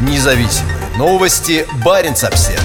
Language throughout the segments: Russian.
Независимые новости. Барин обсерва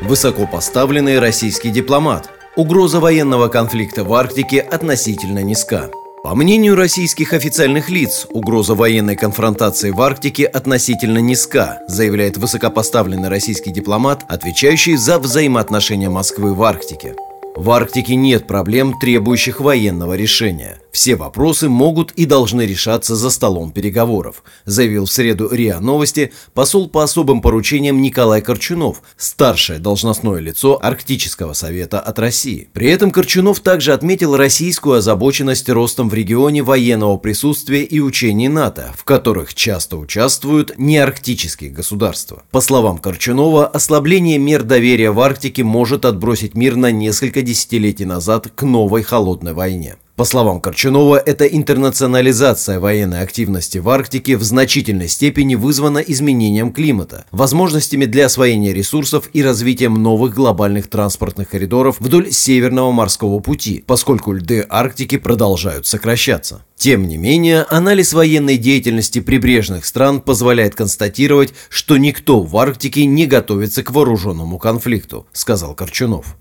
Высокопоставленный российский дипломат. Угроза военного конфликта в Арктике относительно низка. По мнению российских официальных лиц, угроза военной конфронтации в Арктике относительно низка, заявляет высокопоставленный российский дипломат, отвечающий за взаимоотношения Москвы в Арктике. В Арктике нет проблем, требующих военного решения. Все вопросы могут и должны решаться за столом переговоров, заявил в среду РИА Новости посол по особым поручениям Николай Корчунов, старшее должностное лицо Арктического совета от России. При этом Корчунов также отметил российскую озабоченность ростом в регионе военного присутствия и учений НАТО, в которых часто участвуют неарктические государства. По словам Корчунова, ослабление мер доверия в Арктике может отбросить мир на несколько десятилетий назад к новой холодной войне. По словам Корчунова, эта интернационализация военной активности в Арктике в значительной степени вызвана изменением климата, возможностями для освоения ресурсов и развитием новых глобальных транспортных коридоров вдоль Северного морского пути, поскольку льды Арктики продолжают сокращаться. Тем не менее, анализ военной деятельности прибрежных стран позволяет констатировать, что никто в Арктике не готовится к вооруженному конфликту, сказал Корчунов.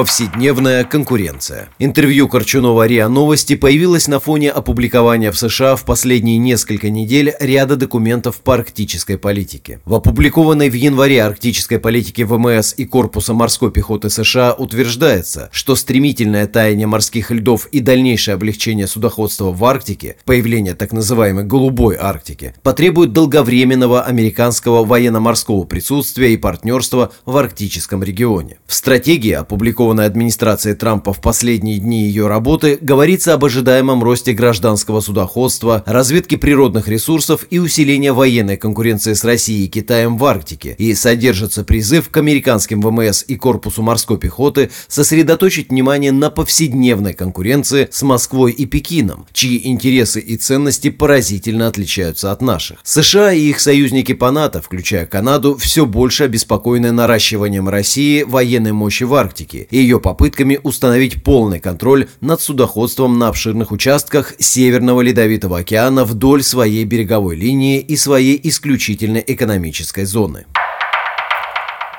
Повседневная конкуренция. Интервью Корчунова РИА Новости появилось на фоне опубликования в США в последние несколько недель ряда документов по арктической политике. В опубликованной в январе арктической политике ВМС и Корпуса морской пехоты США утверждается, что стремительное таяние морских льдов и дальнейшее облегчение судоходства в Арктике, появление так называемой «голубой Арктики», потребует долговременного американского военно-морского присутствия и партнерства в арктическом регионе. В стратегии, опубликованной опубликованной администрацией Трампа в последние дни ее работы, говорится об ожидаемом росте гражданского судоходства, разведке природных ресурсов и усилении военной конкуренции с Россией и Китаем в Арктике, и содержится призыв к американским ВМС и Корпусу морской пехоты сосредоточить внимание на повседневной конкуренции с Москвой и Пекином, чьи интересы и ценности поразительно отличаются от наших. США и их союзники по НАТО, включая Канаду, все больше обеспокоены наращиванием России военной мощи в Арктике и ее попытками установить полный контроль над судоходством на обширных участках Северного Ледовитого океана вдоль своей береговой линии и своей исключительной экономической зоны.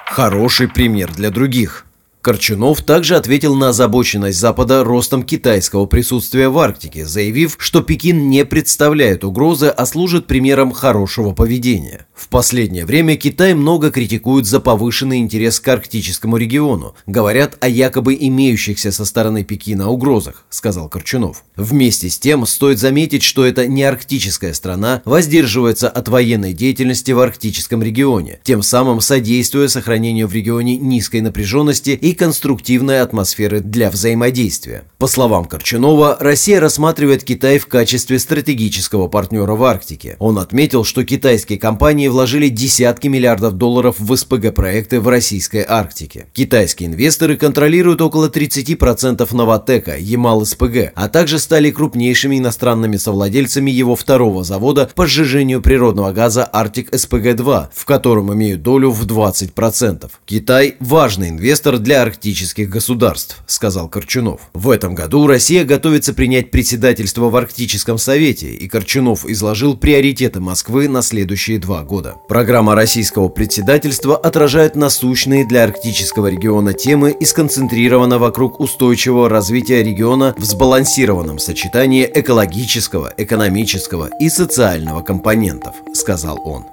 Хороший пример для других – Корчунов также ответил на озабоченность Запада ростом китайского присутствия в Арктике, заявив, что Пекин не представляет угрозы, а служит примером хорошего поведения. В последнее время Китай много критикует за повышенный интерес к арктическому региону. Говорят о якобы имеющихся со стороны Пекина угрозах, сказал Корчунов. Вместе с тем, стоит заметить, что эта не арктическая страна воздерживается от военной деятельности в арктическом регионе, тем самым содействуя сохранению в регионе низкой напряженности и конструктивной атмосферы для взаимодействия. По словам Корчунова, Россия рассматривает Китай в качестве стратегического партнера в Арктике. Он отметил, что китайские компании вложили десятки миллиардов долларов в СПГ-проекты в российской Арктике. Китайские инвесторы контролируют около 30% Новотека, Ямал-СПГ, а также стали крупнейшими иностранными совладельцами его второго завода по сжижению природного газа Арктик СПГ-2, в котором имеют долю в 20%. Китай – важный инвестор для арктических государств, сказал Корчунов. В этом году Россия готовится принять председательство в Арктическом совете, и Корчунов изложил приоритеты Москвы на следующие два года. Программа российского председательства отражает насущные для арктического региона темы и сконцентрирована вокруг устойчивого развития региона в сбалансированном сочетании экологического, экономического и социального компонентов, сказал он.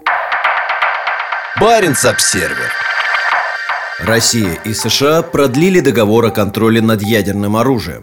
Баренц-Обсервер Россия и США продлили договор о контроле над ядерным оружием.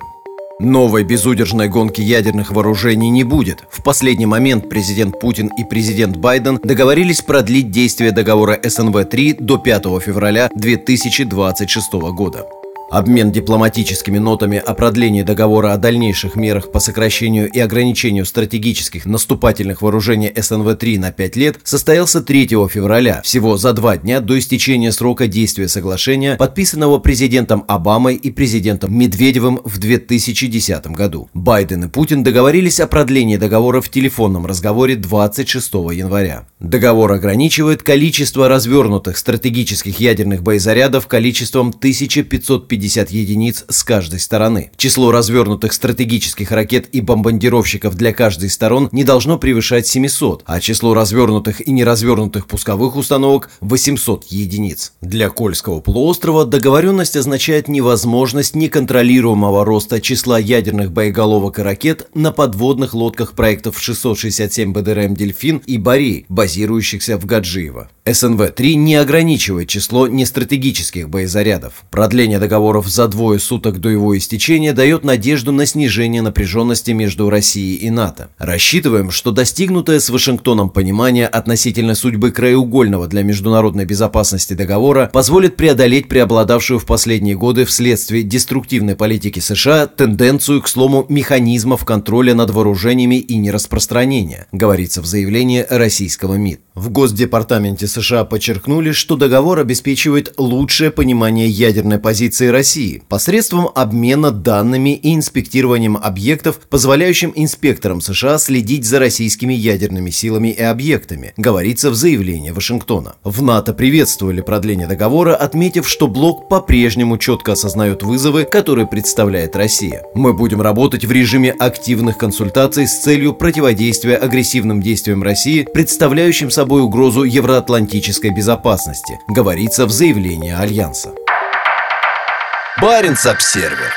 Новой безудержной гонки ядерных вооружений не будет. В последний момент президент Путин и президент Байден договорились продлить действие договора СНВ-3 до 5 февраля 2026 года. Обмен дипломатическими нотами о продлении договора о дальнейших мерах по сокращению и ограничению стратегических наступательных вооружений СНВ-3 на 5 лет состоялся 3 февраля, всего за два дня до истечения срока действия соглашения, подписанного президентом Обамой и президентом Медведевым в 2010 году. Байден и Путин договорились о продлении договора в телефонном разговоре 26 января. Договор ограничивает количество развернутых стратегических ядерных боезарядов количеством 1550 150 единиц с каждой стороны. Число развернутых стратегических ракет и бомбардировщиков для каждой сторон не должно превышать 700, а число развернутых и неразвернутых пусковых установок – 800 единиц. Для Кольского полуострова договоренность означает невозможность неконтролируемого роста числа ядерных боеголовок и ракет на подводных лодках проектов 667 БДРМ «Дельфин» и «Бори», базирующихся в Гаджиево. СНВ-3 не ограничивает число нестратегических боезарядов. Продление договоров за двое суток до его истечения дает надежду на снижение напряженности между Россией и НАТО. Рассчитываем, что достигнутое с Вашингтоном понимание относительно судьбы краеугольного для международной безопасности договора позволит преодолеть преобладавшую в последние годы вследствие деструктивной политики США тенденцию к слому механизмов контроля над вооружениями и нераспространения, говорится в заявлении российского МИД. В Госдепартаменте США подчеркнули, что договор обеспечивает лучшее понимание ядерной позиции России посредством обмена данными и инспектированием объектов, позволяющим инспекторам США следить за российскими ядерными силами и объектами, говорится в заявлении Вашингтона. В НАТО приветствовали продление договора, отметив, что блок по-прежнему четко осознает вызовы, которые представляет Россия. Мы будем работать в режиме активных консультаций с целью противодействия агрессивным действиям России, представляющим собой угрозу евроатлантической безопасности, говорится в заявлении Альянса. Баренц-Обсервер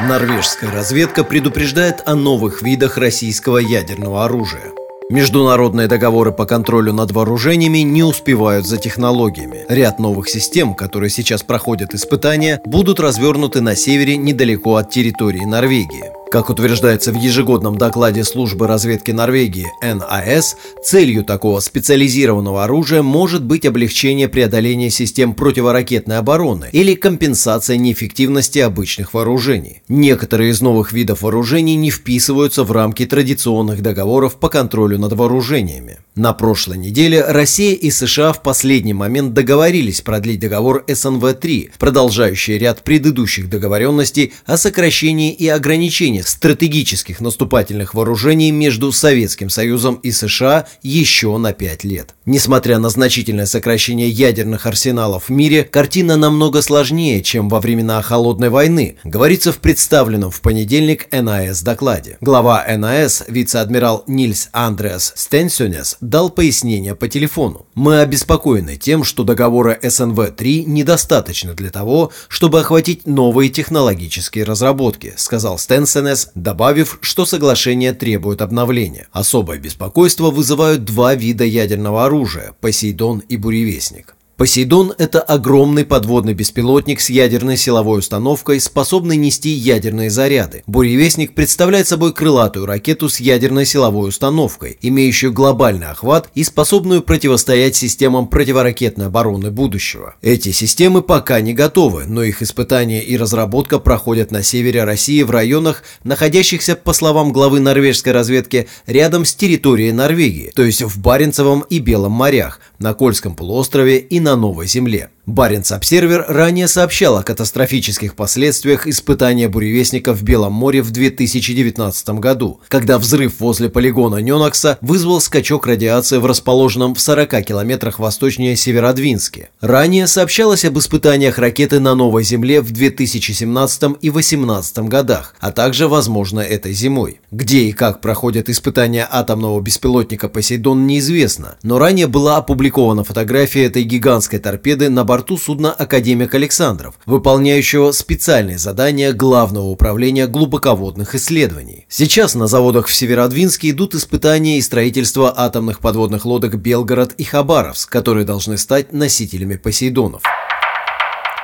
Норвежская разведка предупреждает о новых видах российского ядерного оружия. Международные договоры по контролю над вооружениями не успевают за технологиями. Ряд новых систем, которые сейчас проходят испытания, будут развернуты на севере недалеко от территории Норвегии. Как утверждается в ежегодном докладе службы разведки Норвегии НАС, целью такого специализированного оружия может быть облегчение преодоления систем противоракетной обороны или компенсация неэффективности обычных вооружений. Некоторые из новых видов вооружений не вписываются в рамки традиционных договоров по контролю над вооружениями. На прошлой неделе Россия и США в последний момент договорились продлить договор СНВ-3, продолжающий ряд предыдущих договоренностей о сокращении и ограничении стратегических наступательных вооружений между Советским Союзом и США еще на пять лет. Несмотря на значительное сокращение ядерных арсеналов в мире, картина намного сложнее, чем во времена Холодной войны, говорится в представленном в понедельник НАС докладе. Глава НАС, вице-адмирал Нильс Андреас Стенсюнес, дал пояснение по телефону. «Мы обеспокоены тем, что договора СНВ-3 недостаточно для того, чтобы охватить новые технологические разработки», сказал Стенсен ДНС, добавив, что соглашение требует обновления. Особое беспокойство вызывают два вида ядерного оружия – «Посейдон» и «Буревестник». Посейдон – это огромный подводный беспилотник с ядерной силовой установкой, способный нести ядерные заряды. Буревестник представляет собой крылатую ракету с ядерной силовой установкой, имеющую глобальный охват и способную противостоять системам противоракетной обороны будущего. Эти системы пока не готовы, но их испытания и разработка проходят на севере России в районах, находящихся, по словам главы норвежской разведки, рядом с территорией Норвегии, то есть в Баренцевом и Белом морях, на Кольском полуострове и на Новой Земле. Баренц-Обсервер ранее сообщал о катастрофических последствиях испытания буревестника в Белом море в 2019 году, когда взрыв возле полигона Ненокса вызвал скачок радиации в расположенном в 40 километрах восточнее Северодвинске. Ранее сообщалось об испытаниях ракеты на Новой Земле в 2017 и 2018 годах, а также, возможно, этой зимой. Где и как проходят испытания атомного беспилотника «Посейдон» неизвестно, но ранее была опубликована фотография этой гигантской торпеды на борту судна «Академик Александров», выполняющего специальные задания Главного управления глубоководных исследований. Сейчас на заводах в Северодвинске идут испытания и строительство атомных подводных лодок «Белгород» и «Хабаровск», которые должны стать носителями «Посейдонов».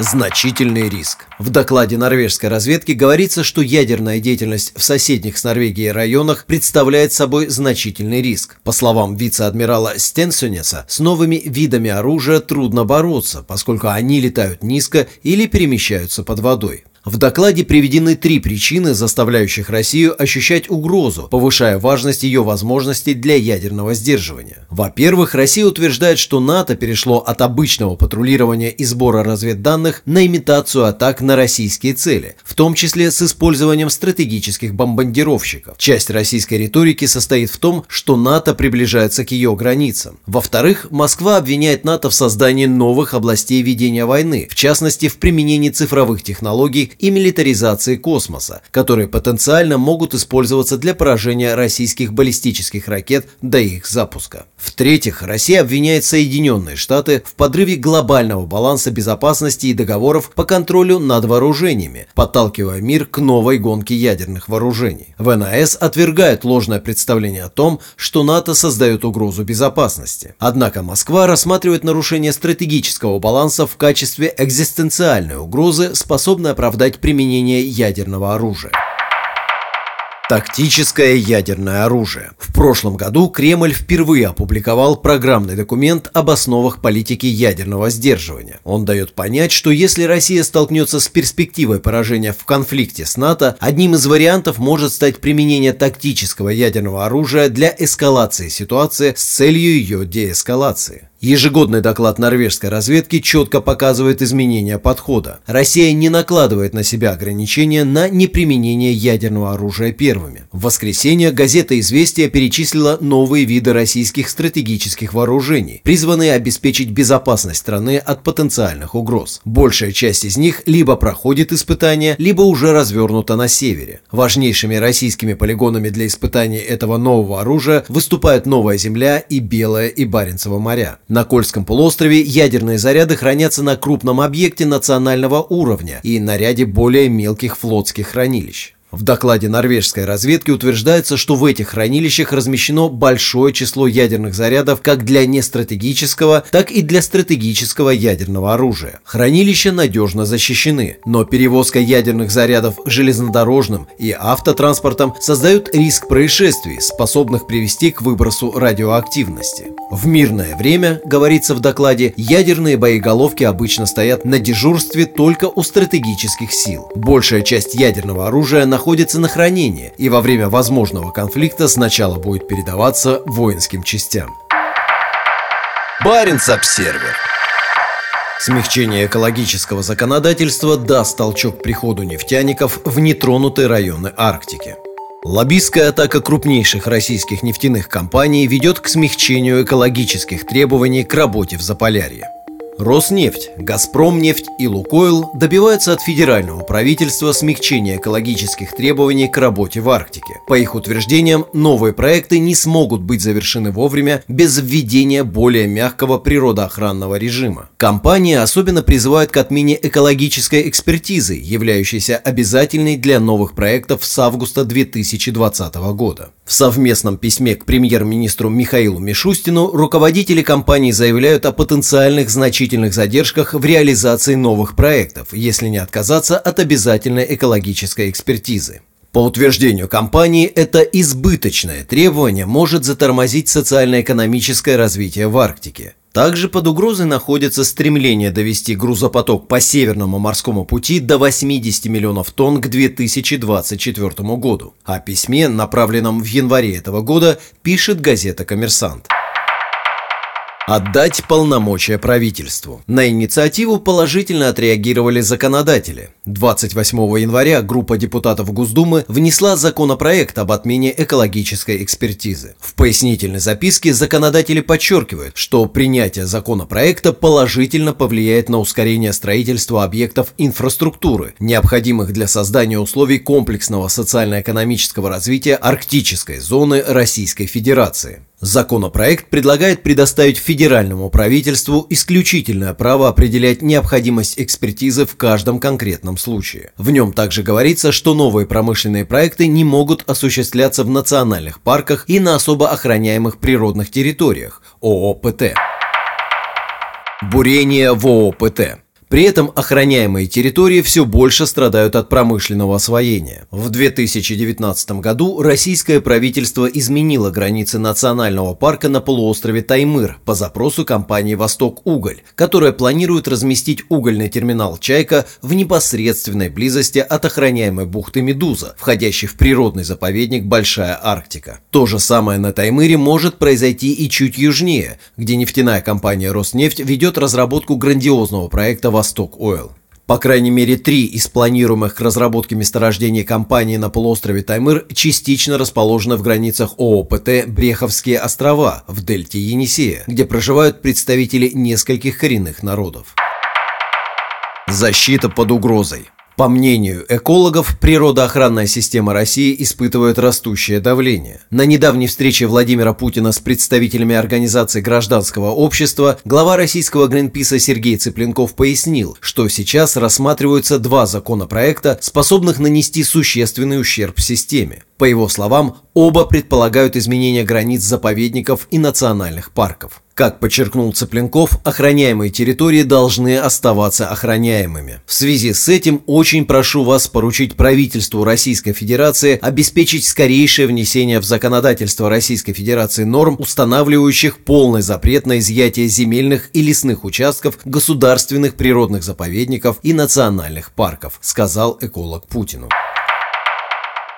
Значительный риск. В докладе норвежской разведки говорится, что ядерная деятельность в соседних с Норвегией районах представляет собой значительный риск. По словам вице-адмирала Стенсюнеса, с новыми видами оружия трудно бороться, поскольку они летают низко или перемещаются под водой. В докладе приведены три причины, заставляющих Россию ощущать угрозу, повышая важность ее возможностей для ядерного сдерживания. Во-первых, Россия утверждает, что НАТО перешло от обычного патрулирования и сбора разведданных на имитацию атак на российские цели, в том числе с использованием стратегических бомбардировщиков. Часть российской риторики состоит в том, что НАТО приближается к ее границам. Во-вторых, Москва обвиняет НАТО в создании новых областей ведения войны, в частности в применении цифровых технологий и милитаризации космоса, которые потенциально могут использоваться для поражения российских баллистических ракет до их запуска. В-третьих, Россия обвиняет Соединенные Штаты в подрыве глобального баланса безопасности и договоров по контролю над вооружениями, подталкивая мир к новой гонке ядерных вооружений. ВНС отвергает ложное представление о том, что НАТО создает угрозу безопасности. Однако Москва рассматривает нарушение стратегического баланса в качестве экзистенциальной угрозы, способной оправдать оправдать применение ядерного оружия. Тактическое ядерное оружие. В прошлом году Кремль впервые опубликовал программный документ об основах политики ядерного сдерживания. Он дает понять, что если Россия столкнется с перспективой поражения в конфликте с НАТО, одним из вариантов может стать применение тактического ядерного оружия для эскалации ситуации с целью ее деэскалации. Ежегодный доклад норвежской разведки четко показывает изменения подхода. Россия не накладывает на себя ограничения на неприменение ядерного оружия первыми. В воскресенье газета «Известия» перечислила новые виды российских стратегических вооружений, призванные обеспечить безопасность страны от потенциальных угроз. Большая часть из них либо проходит испытания, либо уже развернута на севере. Важнейшими российскими полигонами для испытаний этого нового оружия выступают Новая Земля и Белое и Баренцево моря. На Кольском полуострове ядерные заряды хранятся на крупном объекте национального уровня и на ряде более мелких флотских хранилищ. В докладе норвежской разведки утверждается, что в этих хранилищах размещено большое число ядерных зарядов как для нестратегического, так и для стратегического ядерного оружия. Хранилища надежно защищены, но перевозка ядерных зарядов железнодорожным и автотранспортом создает риск происшествий, способных привести к выбросу радиоактивности. В мирное время, говорится в докладе, ядерные боеголовки обычно стоят на дежурстве только у стратегических сил. Большая часть ядерного оружия находится находится на хранении и во время возможного конфликта сначала будет передаваться воинским частям. Баренц-обсервер Смягчение экологического законодательства даст толчок приходу нефтяников в нетронутые районы Арктики. Лоббистская атака крупнейших российских нефтяных компаний ведет к смягчению экологических требований к работе в Заполярье. Роснефть, Газпромнефть и Лукойл добиваются от федерального правительства смягчения экологических требований к работе в Арктике. По их утверждениям, новые проекты не смогут быть завершены вовремя без введения более мягкого природоохранного режима. Компании особенно призывают к отмене экологической экспертизы, являющейся обязательной для новых проектов с августа 2020 года. В совместном письме к премьер-министру Михаилу Мишустину руководители компаний заявляют о потенциальных значительных задержках в реализации новых проектов, если не отказаться от обязательной экологической экспертизы. По утверждению компании, это избыточное требование может затормозить социально-экономическое развитие в Арктике. Также под угрозой находится стремление довести грузопоток по Северному морскому пути до 80 миллионов тонн к 2024 году. О письме, направленном в январе этого года, пишет газета «Коммерсант». Отдать полномочия правительству. На инициативу положительно отреагировали законодатели. 28 января группа депутатов Госдумы внесла законопроект об отмене экологической экспертизы. В пояснительной записке законодатели подчеркивают, что принятие законопроекта положительно повлияет на ускорение строительства объектов инфраструктуры, необходимых для создания условий комплексного социально-экономического развития арктической зоны Российской Федерации. Законопроект предлагает предоставить федеральному правительству исключительное право определять необходимость экспертизы в каждом конкретном случае. В нем также говорится, что новые промышленные проекты не могут осуществляться в национальных парках и на особо охраняемых природных территориях ООПТ. Бурение в ООПТ. При этом охраняемые территории все больше страдают от промышленного освоения. В 2019 году российское правительство изменило границы национального парка на полуострове Таймыр по запросу компании «Восток Уголь», которая планирует разместить угольный терминал «Чайка» в непосредственной близости от охраняемой бухты Медуза, входящей в природный заповедник Большая Арктика. То же самое на Таймыре может произойти и чуть южнее, где нефтяная компания «Роснефть» ведет разработку грандиозного проекта «Восток Восток Ойл. По крайней мере, три из планируемых к разработке месторождений компании на полуострове Таймыр частично расположены в границах ООПТ «Бреховские острова» в дельте Енисея, где проживают представители нескольких коренных народов. Защита под угрозой. По мнению экологов, природоохранная система России испытывает растущее давление. На недавней встрече Владимира Путина с представителями организаций гражданского общества глава российского Гринписа Сергей Цыпленков пояснил, что сейчас рассматриваются два законопроекта, способных нанести существенный ущерб системе. По его словам, оба предполагают изменение границ заповедников и национальных парков. Как подчеркнул Цыпленков, охраняемые территории должны оставаться охраняемыми. В связи с этим очень прошу вас поручить правительству Российской Федерации обеспечить скорейшее внесение в законодательство Российской Федерации норм, устанавливающих полный запрет на изъятие земельных и лесных участков государственных природных заповедников и национальных парков, сказал эколог Путину.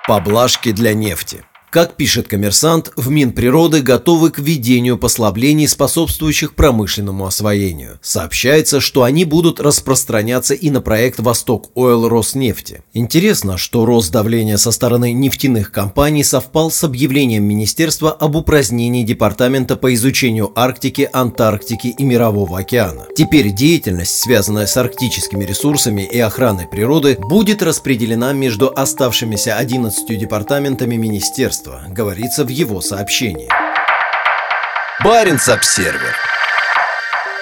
Поблажки для нефти. Как пишет коммерсант, в Минприроды готовы к введению послаблений, способствующих промышленному освоению. Сообщается, что они будут распространяться и на проект «Восток Ойл Роснефти». Интересно, что рост давления со стороны нефтяных компаний совпал с объявлением Министерства об упразднении Департамента по изучению Арктики, Антарктики и Мирового океана. Теперь деятельность, связанная с арктическими ресурсами и охраной природы, будет распределена между оставшимися 11 департаментами министерства государства, говорится в его сообщении. Баренц-Обсервер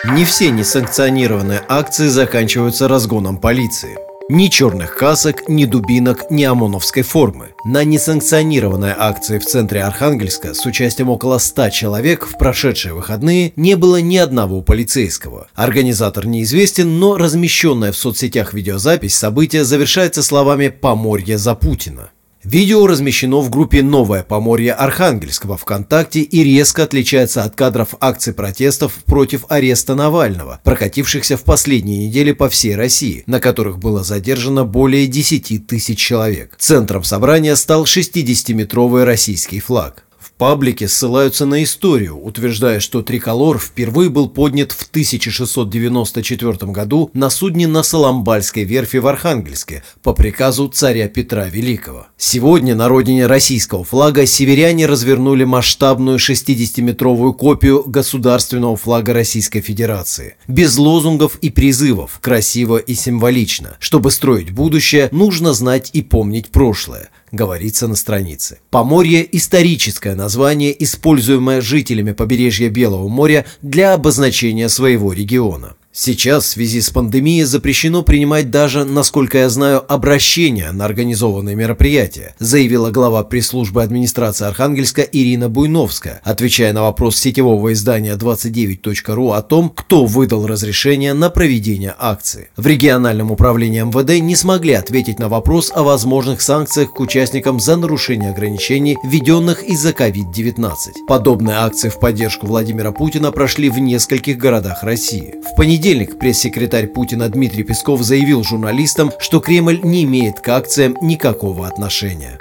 Не все несанкционированные акции заканчиваются разгоном полиции. Ни черных касок, ни дубинок, ни ОМОНовской формы. На несанкционированной акции в центре Архангельска с участием около 100 человек в прошедшие выходные не было ни одного полицейского. Организатор неизвестен, но размещенная в соцсетях видеозапись события завершается словами «Поморье за Путина». Видео размещено в группе «Новое Поморье Архангельского ВКонтакте и резко отличается от кадров акций протестов против ареста Навального, прокатившихся в последние недели по всей России, на которых было задержано более 10 тысяч человек. Центром собрания стал 60-метровый российский флаг паблике ссылаются на историю, утверждая, что триколор впервые был поднят в 1694 году на судне на Соломбальской верфи в Архангельске по приказу царя Петра Великого. Сегодня на родине российского флага северяне развернули масштабную 60-метровую копию государственного флага Российской Федерации. Без лозунгов и призывов, красиво и символично. Чтобы строить будущее, нужно знать и помнить прошлое говорится на странице. Поморье – историческое название, используемое жителями побережья Белого моря для обозначения своего региона. Сейчас в связи с пандемией запрещено принимать даже, насколько я знаю, обращения на организованные мероприятия, заявила глава пресс-службы администрации Архангельска Ирина Буйновская, отвечая на вопрос сетевого издания 29.ru о том, кто выдал разрешение на проведение акции. В региональном управлении МВД не смогли ответить на вопрос о возможных санкциях к участникам за нарушение ограничений, введенных из-за COVID-19. Подобные акции в поддержку Владимира Путина прошли в нескольких городах России. В понедельник понедельник пресс-секретарь Путина Дмитрий Песков заявил журналистам, что Кремль не имеет к акциям никакого отношения.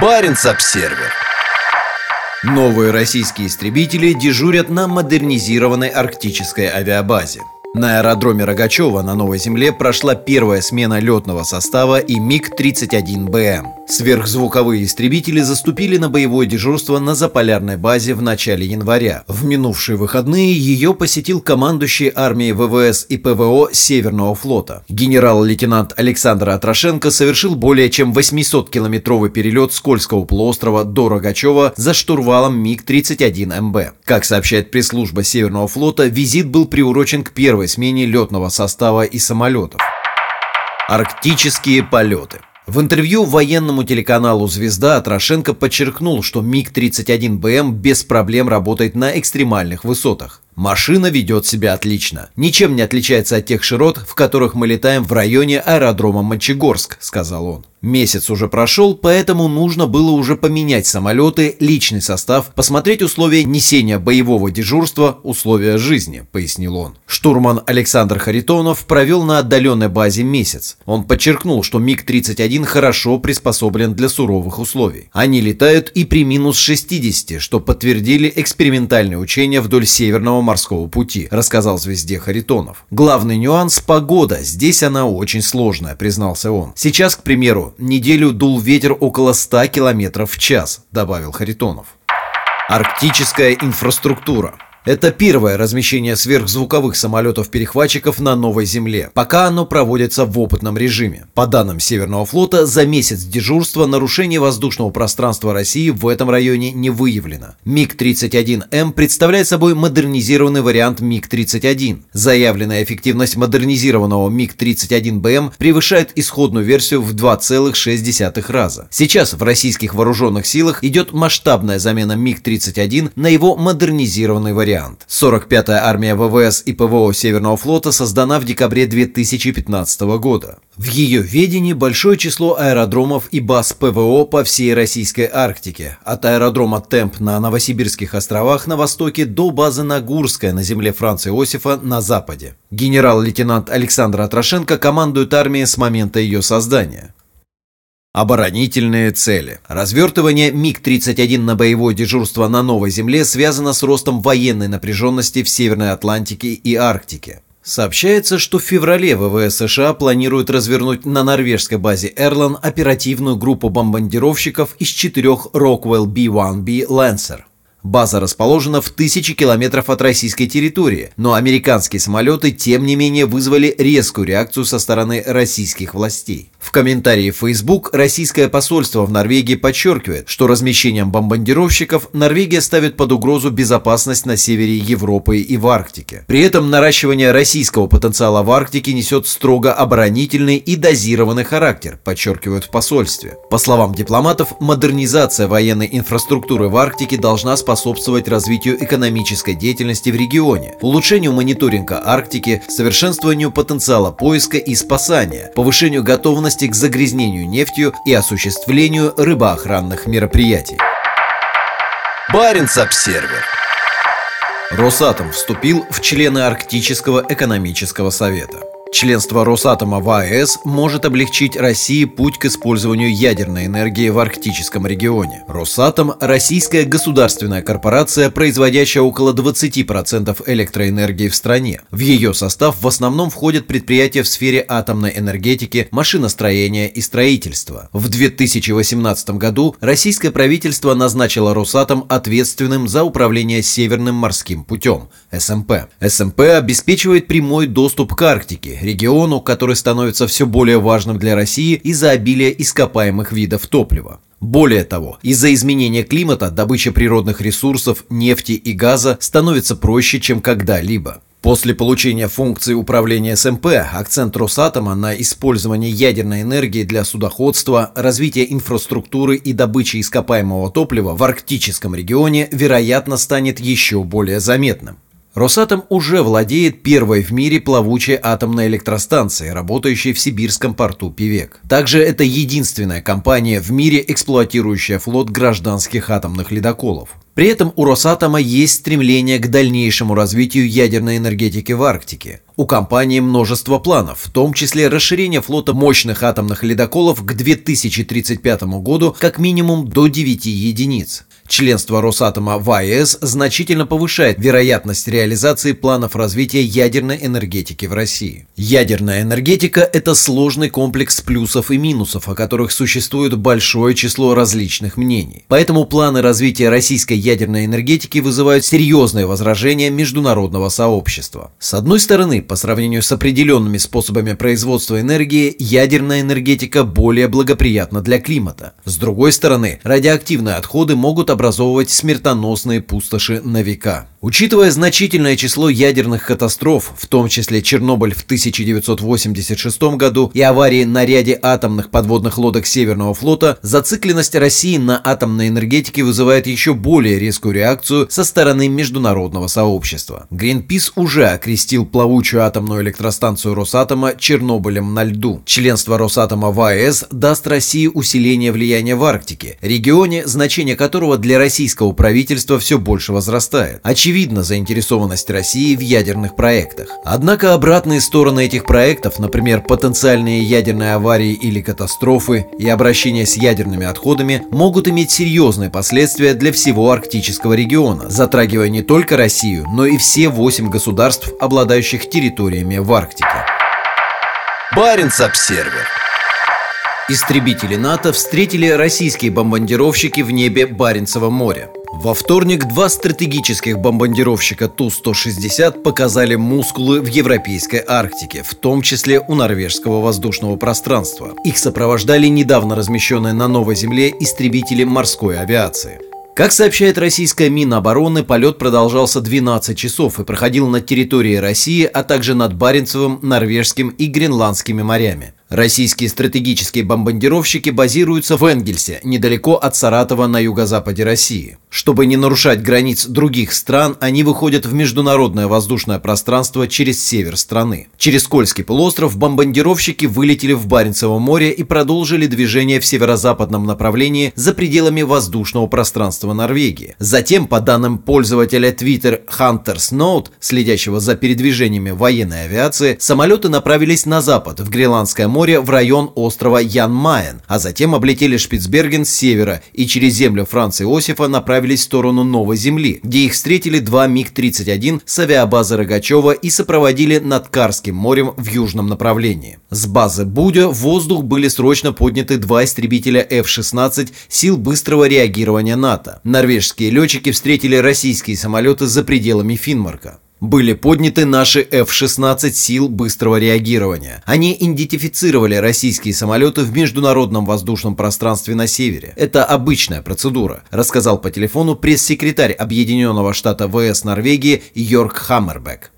Баренц-Обсервер Новые российские истребители дежурят на модернизированной арктической авиабазе. На аэродроме Рогачева на Новой Земле прошла первая смена летного состава и МиГ-31БМ. Сверхзвуковые истребители заступили на боевое дежурство на заполярной базе в начале января. В минувшие выходные ее посетил командующий армией ВВС и ПВО Северного флота. Генерал-лейтенант Александр Атрошенко совершил более чем 800-километровый перелет с Кольского полуострова до Рогачева за штурвалом МиГ-31МБ. Как сообщает пресс-служба Северного флота, визит был приурочен к первой первой смене летного состава и самолетов. Арктические полеты. В интервью военному телеканалу «Звезда» Трошенко подчеркнул, что МиГ-31БМ без проблем работает на экстремальных высотах. Машина ведет себя отлично. Ничем не отличается от тех широт, в которых мы летаем в районе аэродрома Мончегорск, сказал он. Месяц уже прошел, поэтому нужно было уже поменять самолеты, личный состав, посмотреть условия несения боевого дежурства, условия жизни, пояснил он. Штурман Александр Харитонов провел на отдаленной базе месяц. Он подчеркнул, что МиГ-31 хорошо приспособлен для суровых условий. Они летают и при минус 60, что подтвердили экспериментальные учения вдоль Северного морского пути, рассказал звезде Харитонов. Главный нюанс – погода. Здесь она очень сложная, признался он. Сейчас, к примеру, неделю дул ветер около 100 км в час, добавил Харитонов. Арктическая инфраструктура. Это первое размещение сверхзвуковых самолетов-перехватчиков на новой Земле. Пока оно проводится в опытном режиме. По данным Северного флота, за месяц дежурства нарушение воздушного пространства России в этом районе не выявлено. МиГ-31М представляет собой модернизированный вариант МиГ-31. Заявленная эффективность модернизированного МиГ-31БМ превышает исходную версию в 2,6 раза. Сейчас в российских вооруженных силах идет масштабная замена МиГ-31 на его модернизированный вариант вариант. 45-я армия ВВС и ПВО Северного флота создана в декабре 2015 года. В ее ведении большое число аэродромов и баз ПВО по всей российской Арктике, от аэродрома Темп на Новосибирских островах на востоке до базы Нагурская на земле Франца Иосифа на западе. Генерал-лейтенант Александр Атрошенко командует армией с момента ее создания. Оборонительные цели. Развертывание МиГ-31 на боевое дежурство на Новой Земле связано с ростом военной напряженности в Северной Атлантике и Арктике. Сообщается, что в феврале ВВС США планирует развернуть на норвежской базе Эрлан оперативную группу бомбардировщиков из четырех Rockwell B-1B Lancer. База расположена в тысячи километров от российской территории, но американские самолеты, тем не менее, вызвали резкую реакцию со стороны российских властей. В комментарии в Facebook российское посольство в Норвегии подчеркивает, что размещением бомбардировщиков Норвегия ставит под угрозу безопасность на севере Европы и в Арктике. При этом наращивание российского потенциала в Арктике несет строго оборонительный и дозированный характер, подчеркивают в посольстве. По словам дипломатов, модернизация военной инфраструктуры в Арктике должна способствовать способствовать развитию экономической деятельности в регионе, улучшению мониторинга Арктики, совершенствованию потенциала поиска и спасания, повышению готовности к загрязнению нефтью и осуществлению рыбоохранных мероприятий. Баренц-Обсервер Росатом вступил в члены Арктического экономического совета. Членство Росатома в АЭС может облегчить России путь к использованию ядерной энергии в арктическом регионе. Росатом – российская государственная корпорация, производящая около 20% электроэнергии в стране. В ее состав в основном входят предприятия в сфере атомной энергетики, машиностроения и строительства. В 2018 году российское правительство назначило Росатом ответственным за управление Северным морским путем – СМП. СМП обеспечивает прямой доступ к Арктике, региону, который становится все более важным для России из-за обилия ископаемых видов топлива. Более того, из-за изменения климата добыча природных ресурсов, нефти и газа становится проще, чем когда-либо. После получения функции управления СМП акцент Росатома на использование ядерной энергии для судоходства, развития инфраструктуры и добычи ископаемого топлива в арктическом регионе, вероятно, станет еще более заметным. Росатом уже владеет первой в мире плавучей атомной электростанцией, работающей в сибирском порту Певек. Также это единственная компания в мире, эксплуатирующая флот гражданских атомных ледоколов. При этом у Росатома есть стремление к дальнейшему развитию ядерной энергетики в Арктике. У компании множество планов, в том числе расширение флота мощных атомных ледоколов к 2035 году как минимум до 9 единиц. Членство Росатома в АЭС значительно повышает вероятность реализации планов развития ядерной энергетики в России. Ядерная энергетика – это сложный комплекс плюсов и минусов, о которых существует большое число различных мнений. Поэтому планы развития российской ядерной энергетики вызывают серьезные возражения международного сообщества. С одной стороны, по сравнению с определенными способами производства энергии, ядерная энергетика более благоприятна для климата. С другой стороны, радиоактивные отходы могут образовывать смертоносные пустоши на века. Учитывая значительное число ядерных катастроф, в том числе Чернобыль в 1986 году и аварии на ряде атомных подводных лодок Северного флота, зацикленность России на атомной энергетике вызывает еще более резкую реакцию со стороны международного сообщества. Greenpeace уже окрестил плавучую атомную электростанцию Росатома Чернобылем на льду. Членство Росатома в АЭС даст России усиление влияния в Арктике, регионе, значение которого для российского правительства все больше возрастает. Очевидно, заинтересованность России в ядерных проектах. Однако обратные стороны этих проектов, например, потенциальные ядерные аварии или катастрофы и обращение с ядерными отходами, могут иметь серьезные последствия для всего арктического региона, затрагивая не только Россию, но и все восемь государств, обладающих территориями в Арктике. Баренц-Обсервер Истребители НАТО встретили российские бомбардировщики в небе Баренцева моря. Во вторник два стратегических бомбардировщика Ту-160 показали мускулы в европейской Арктике, в том числе у норвежского воздушного пространства. Их сопровождали недавно размещенные на Новой Земле истребители морской авиации. Как сообщает российская Минобороны, полет продолжался 12 часов и проходил над территорией России, а также над Баренцевым, Норвежским и Гренландскими морями. Российские стратегические бомбардировщики базируются в Энгельсе, недалеко от Саратова на юго-западе России. Чтобы не нарушать границ других стран, они выходят в международное воздушное пространство через север страны. Через Кольский полуостров бомбардировщики вылетели в Баренцево море и продолжили движение в северо-западном направлении за пределами воздушного пространства Норвегии. Затем, по данным пользователя Twitter Hunters Note, следящего за передвижениями военной авиации, самолеты направились на запад, в Гренландское море в район острова Ян-Майен, а затем облетели Шпицберген с севера и через землю Франца Иосифа направились в сторону Новой Земли, где их встретили два МиГ-31 с авиабазы Рогачева и сопроводили над Карским морем в южном направлении. С базы Будя в воздух были срочно подняты два истребителя F-16 сил быстрого реагирования НАТО. Норвежские летчики встретили российские самолеты за пределами Финмарка были подняты наши F-16 сил быстрого реагирования. Они идентифицировали российские самолеты в международном воздушном пространстве на севере. Это обычная процедура, рассказал по телефону пресс-секретарь Объединенного штата ВС Норвегии Йорк Хаммербек.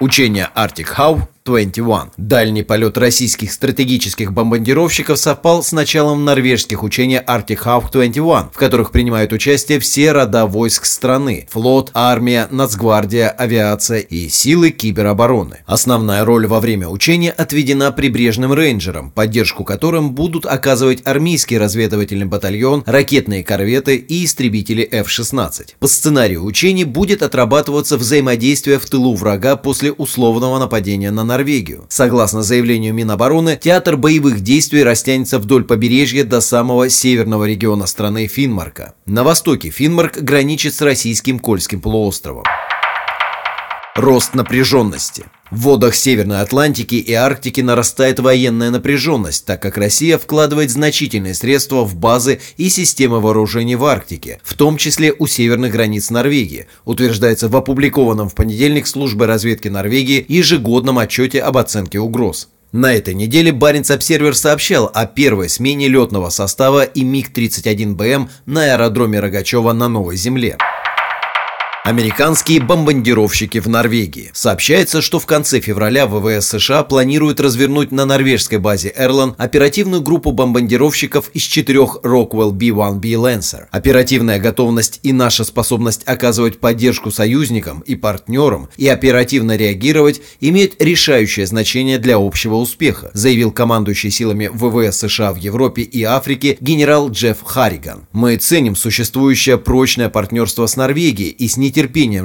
Учение Arctic How 21. Дальний полет российских стратегических бомбардировщиков совпал с началом норвежских учений Arctic Hawk 21, в которых принимают участие все рода войск страны – флот, армия, нацгвардия, авиация и силы киберобороны. Основная роль во время учения отведена прибрежным рейнджерам, поддержку которым будут оказывать армейский разведывательный батальон, ракетные корветы и истребители F-16. По сценарию учений будет отрабатываться взаимодействие в тылу врага после условного нападения на Норвегию. Согласно заявлению Минобороны, театр боевых действий растянется вдоль побережья до самого северного региона страны Финмарка. На востоке Финмарк граничит с российским Кольским полуостровом. Рост напряженности. В водах Северной Атлантики и Арктики нарастает военная напряженность, так как Россия вкладывает значительные средства в базы и системы вооружений в Арктике, в том числе у северных границ Норвегии, утверждается в опубликованном в понедельник службой разведки Норвегии ежегодном отчете об оценке угроз. На этой неделе Баренц-Обсервер сообщал о первой смене летного состава и МиГ-31БМ на аэродроме Рогачева на Новой Земле. Американские бомбардировщики в Норвегии. Сообщается, что в конце февраля ВВС США планирует развернуть на норвежской базе Эрлан оперативную группу бомбардировщиков из четырех Rockwell B-1B Lancer. Оперативная готовность и наша способность оказывать поддержку союзникам и партнерам и оперативно реагировать имеют решающее значение для общего успеха, заявил командующий силами ВВС США в Европе и Африке генерал Джефф Харриган. Мы ценим существующее прочное партнерство с Норвегией и с нетерпением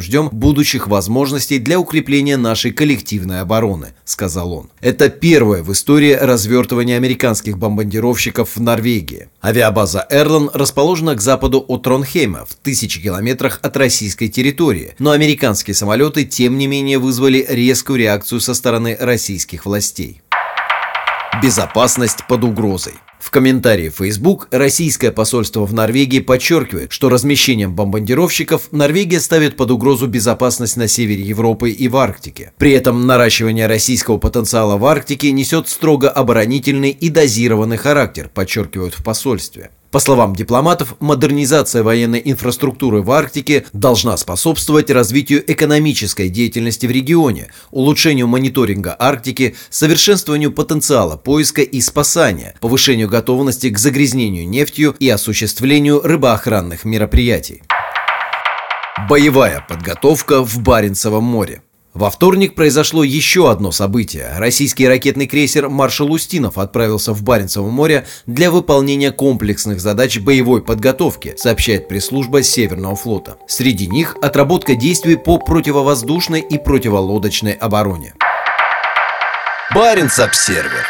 ждем будущих возможностей для укрепления нашей коллективной обороны», — сказал он. Это первое в истории развертывание американских бомбардировщиков в Норвегии. Авиабаза Эрлан расположена к западу от Тронхейма, в тысячи километрах от российской территории, но американские самолеты тем не менее вызвали резкую реакцию со стороны российских властей. Безопасность под угрозой. В комментарии Facebook российское посольство в Норвегии подчеркивает, что размещением бомбардировщиков Норвегия ставит под угрозу безопасность на севере Европы и в Арктике. При этом наращивание российского потенциала в Арктике несет строго оборонительный и дозированный характер, подчеркивают в посольстве. По словам дипломатов, модернизация военной инфраструктуры в Арктике должна способствовать развитию экономической деятельности в регионе, улучшению мониторинга Арктики, совершенствованию потенциала поиска и спасания, повышению готовности к загрязнению нефтью и осуществлению рыбоохранных мероприятий. Боевая подготовка в Баренцевом море. Во вторник произошло еще одно событие. Российский ракетный крейсер «Маршал Устинов» отправился в Баренцево море для выполнения комплексных задач боевой подготовки, сообщает пресс-служба Северного флота. Среди них отработка действий по противовоздушной и противолодочной обороне. Баренц-обсервер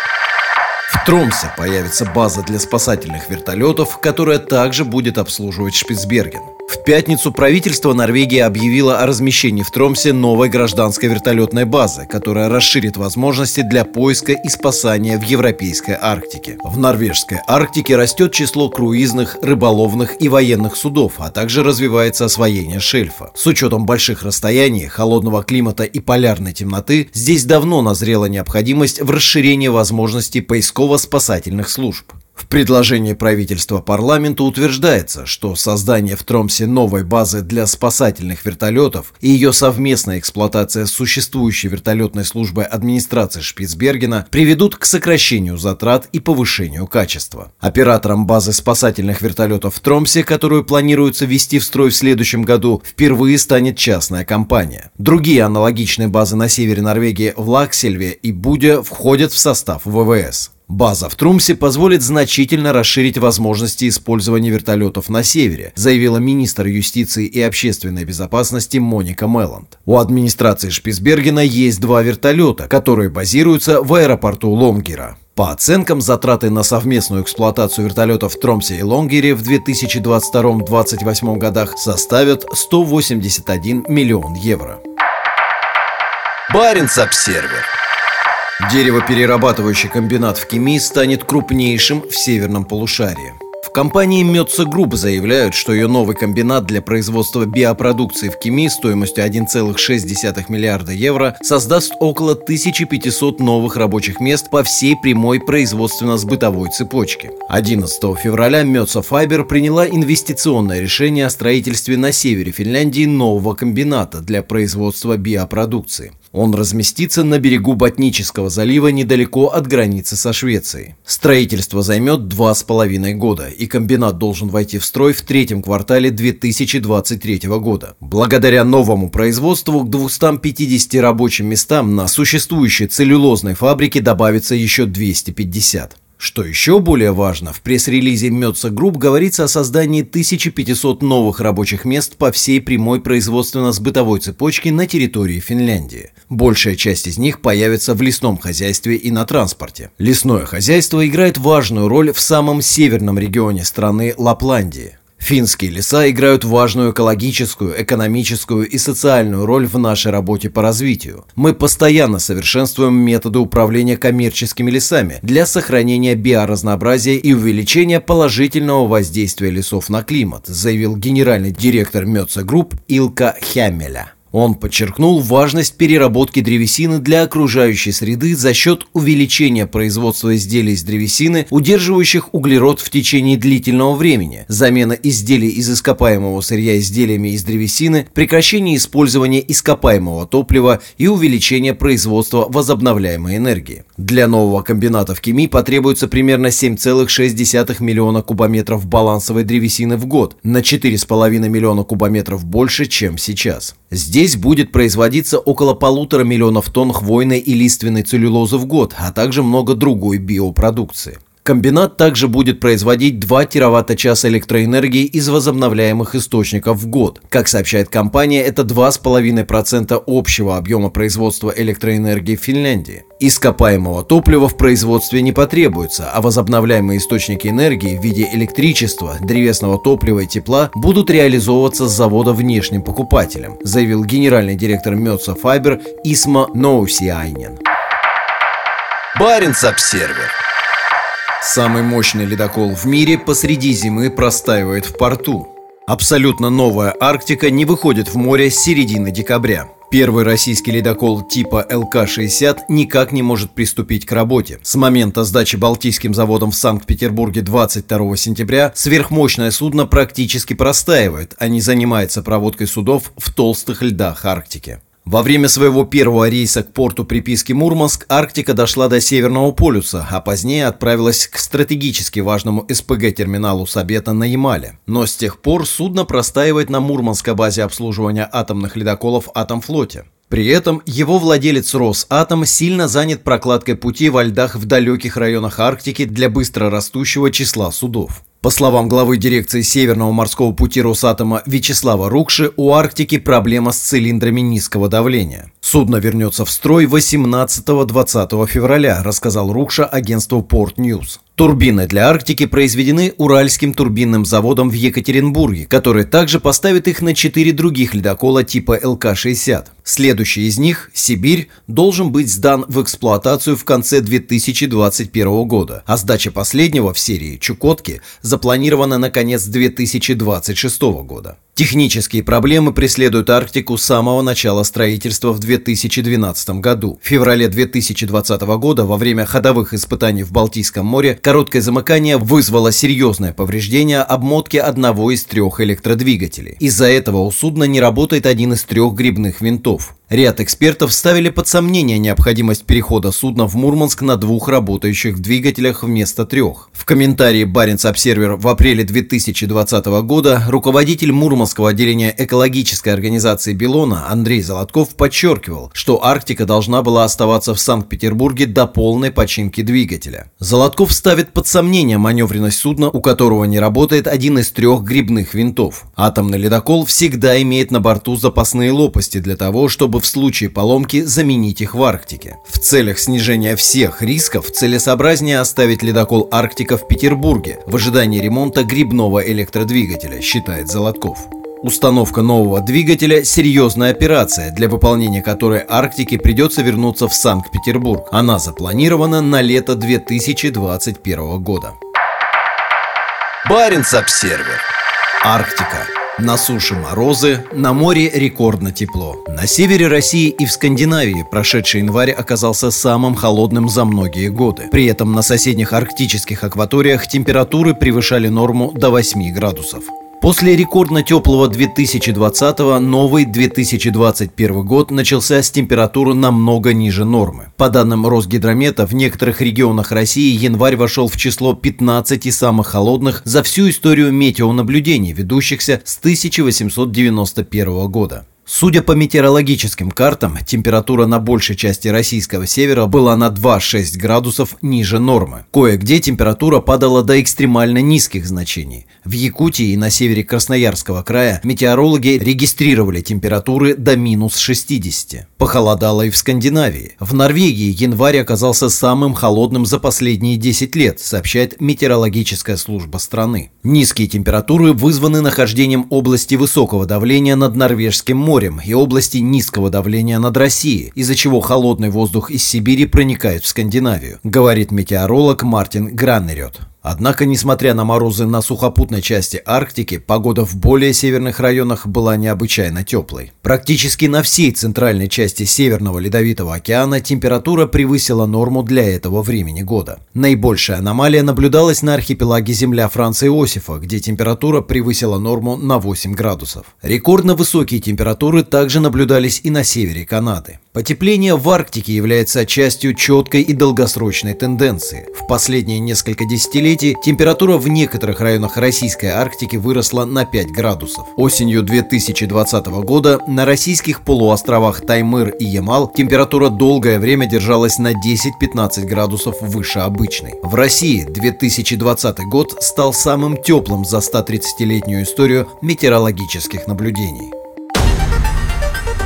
в Тромсе появится база для спасательных вертолетов, которая также будет обслуживать Шпицберген. В пятницу правительство Норвегии объявило о размещении в Тромсе новой гражданской вертолетной базы, которая расширит возможности для поиска и спасания в Европейской Арктике. В Норвежской Арктике растет число круизных, рыболовных и военных судов, а также развивается освоение шельфа. С учетом больших расстояний, холодного климата и полярной темноты, здесь давно назрела необходимость в расширении возможностей поисково-спасательных служб. В предложении правительства парламенту утверждается, что создание в Тромсе новой базы для спасательных вертолетов и ее совместная эксплуатация существующей вертолетной службой администрации Шпицбергена приведут к сокращению затрат и повышению качества. Оператором базы спасательных вертолетов в Тромсе, которую планируется ввести в строй в следующем году, впервые станет частная компания. Другие аналогичные базы на севере Норвегии в Лаксельве и Будя входят в состав ВВС. База в Трумсе позволит значительно расширить возможности использования вертолетов на севере, заявила министр юстиции и общественной безопасности Моника Мелланд. У администрации Шпицбергена есть два вертолета, которые базируются в аэропорту Лонгйира. По оценкам, затраты на совместную эксплуатацию вертолетов в Тромсё и Лонгйире в 2022-2028 годах составят 181 миллион евро. Barents Observer. Деревоперерабатывающий комбинат в Кеми станет крупнейшим в северном полушарии. В компании Metsä Group заявляют, что ее новый комбинат для производства биопродукции в Кеми стоимостью 1,6 миллиарда евро создаст около 1500 новых рабочих мест по всей прямой производственно-сбытовой цепочке. 11 февраля Metsä Fibre приняла инвестиционное решение о строительстве на севере Финляндии нового комбината для производства биопродукции. Он разместится на берегу Ботнического залива недалеко от границы со Швецией. Строительство займет два с половиной года, и комбинат должен войти в строй в третьем квартале 2023 года. Благодаря новому производству к 250 рабочим местам на существующей целлюлозной фабрике добавится еще 250. Что еще более важно, в пресс-релизе Metsä Group говорится о создании 1500 новых рабочих мест по всей прямой производственно-сбытовой цепочке на территории Финляндии. Большая часть из них появится в лесном хозяйстве и на транспорте. Лесное хозяйство играет важную роль в самом северном регионе страны Лапландии. Финские леса играют важную экологическую, экономическую и социальную роль в нашей работе по развитию. Мы постоянно совершенствуем методы управления коммерческими лесами для сохранения биоразнообразия и увеличения положительного воздействия лесов на климат, заявил генеральный директор Metsä Group Илкка Хямяля. Он подчеркнул важность переработки древесины для окружающей среды за счет увеличения производства изделий из древесины, удерживающих углерод в течение длительного времени, замена изделий из ископаемого сырья изделиями из древесины, прекращение использования ископаемого топлива и увеличение производства возобновляемой энергии. Для нового комбината в Кеми потребуется примерно 7,6 миллиона кубометров балансовой древесины в год, на 4,5 миллиона кубометров больше, чем сейчас. Здесь будет производиться около полутора миллионов тонн хвойной и лиственной целлюлозы в год, а также много другой биопродукции. Комбинат также будет производить 2 тераватта-часа электроэнергии из возобновляемых источников в год. Как сообщает компания, это 2,5% общего объема производства электроэнергии в Финляндии. Ископаемого топлива в производстве не потребуется, а возобновляемые источники энергии в виде электричества, древесного топлива и тепла будут реализовываться с завода внешним покупателем, заявил генеральный директор Мёца Файбер Исма Ноусиайнен. Баренц-обсервер Самый мощный ледокол в мире посреди зимы простаивает в порту. Абсолютно новая Арктика не выходит в море с середины декабря. Первый российский ледокол типа ЛК-60 никак не может приступить к работе. С момента сдачи Балтийским заводом в Санкт-Петербурге 22 сентября сверхмощное судно практически простаивает, а не занимается проводкой судов в толстых льдах Арктики. Во время своего первого рейса к порту приписки Мурманск Арктика дошла до Северного полюса, а позднее отправилась к стратегически важному СПГ-терминалу Сабета на Ямале. Но с тех пор судно простаивает на Мурманской базе обслуживания атомных ледоколов «Атомфлоте». При этом его владелец Росатом сильно занят прокладкой пути во льдах в далеких районах Арктики для быстро растущего числа судов. По словам главы дирекции Северного морского пути Росатома Вячеслава Рукши, у Арктики проблема с цилиндрами низкого давления. Судно вернется в строй 18-20 февраля, рассказал Рукша агентству Port News. Турбины для Арктики произведены Уральским турбинным заводом в Екатеринбурге, который также поставит их на четыре других ледокола типа ЛК-60. Следующий из них, Сибирь, должен быть сдан в эксплуатацию в конце 2021 года, а сдача последнего в серии Чукотки запланирована на конец 2026 года. Технические проблемы преследуют Арктику с самого начала строительства в 2012 году. В феврале 2020 года во время ходовых испытаний в Балтийском море короткое замыкание вызвало серьезное повреждение обмотки одного из трех электродвигателей. Из-за этого у судна не работает один из трех грибных винтов. Ряд экспертов ставили под сомнение необходимость перехода судна в Мурманск на двух работающих двигателях вместо трех. В комментарии Баренц Обсервер в апреле 2020 года руководитель Мурманского отделения экологической организации Белона Андрей Золотков подчеркивал, что Арктика должна была оставаться в Санкт-Петербурге до полной починки двигателя. Золотков ставит под сомнение маневренность судна, у которого не работает один из трех грибных винтов. Атомный ледокол всегда имеет на борту запасные лопасти для того, чтобы в случае поломки заменить их в Арктике. В целях снижения всех рисков целесообразнее оставить ледокол «Арктика» в Петербурге в ожидании ремонта грибного электродвигателя, считает Золотков. Установка нового двигателя – серьезная операция, для выполнения которой Арктике придется вернуться в Санкт-Петербург. Она запланирована на лето 2021 года. Баренц-Обсервер. Арктика. На суше морозы, на море рекордно тепло. На севере России и в Скандинавии прошедший январь оказался самым холодным за многие годы. При этом на соседних арктических акваториях температуры превышали норму до 8 градусов. После рекордно теплого 2020-го новый 2021 год начался с температуры намного ниже нормы. По данным Росгидромета, в некоторых регионах России январь вошел в число 15 самых холодных за всю историю метеонаблюдений, ведущихся с 1891 года. Судя по метеорологическим картам, температура на большей части российского севера была на 2-6 градусов ниже нормы. Кое-где температура падала до экстремально низких значений. В Якутии и на севере Красноярского края метеорологи регистрировали температуры до минус 60. Похолодало и в Скандинавии. В Норвегии январь оказался самым холодным за последние 10 лет, сообщает метеорологическая служба страны. Низкие температуры вызваны нахождением области высокого давления над Норвежским морем, морем и области низкого давления над Россией, из-за чего холодный воздух из Сибири проникает в Скандинавию, говорит метеоролог Мартин Граннерет. Однако, несмотря на морозы на сухопутной части Арктики, погода в более северных районах была необычайно теплой. Практически на всей центральной части Северного Ледовитого океана температура превысила норму для этого времени года. Наибольшая аномалия наблюдалась на архипелаге Земля Франца Иосифа, где температура превысила норму на 8 градусов. Рекордно высокие температуры также наблюдались и на севере Канады. Потепление в Арктике является частью четкой и долгосрочной тенденции. В последние несколько десятилетий температура в некоторых районах российской Арктики выросла на 5 градусов. Осенью 2020 года на российских полуостровах Таймыр и Ямал температура долгое время держалась на 10-15 градусов выше обычной. В России 2020 год стал самым теплым за 130-летнюю историю метеорологических наблюдений.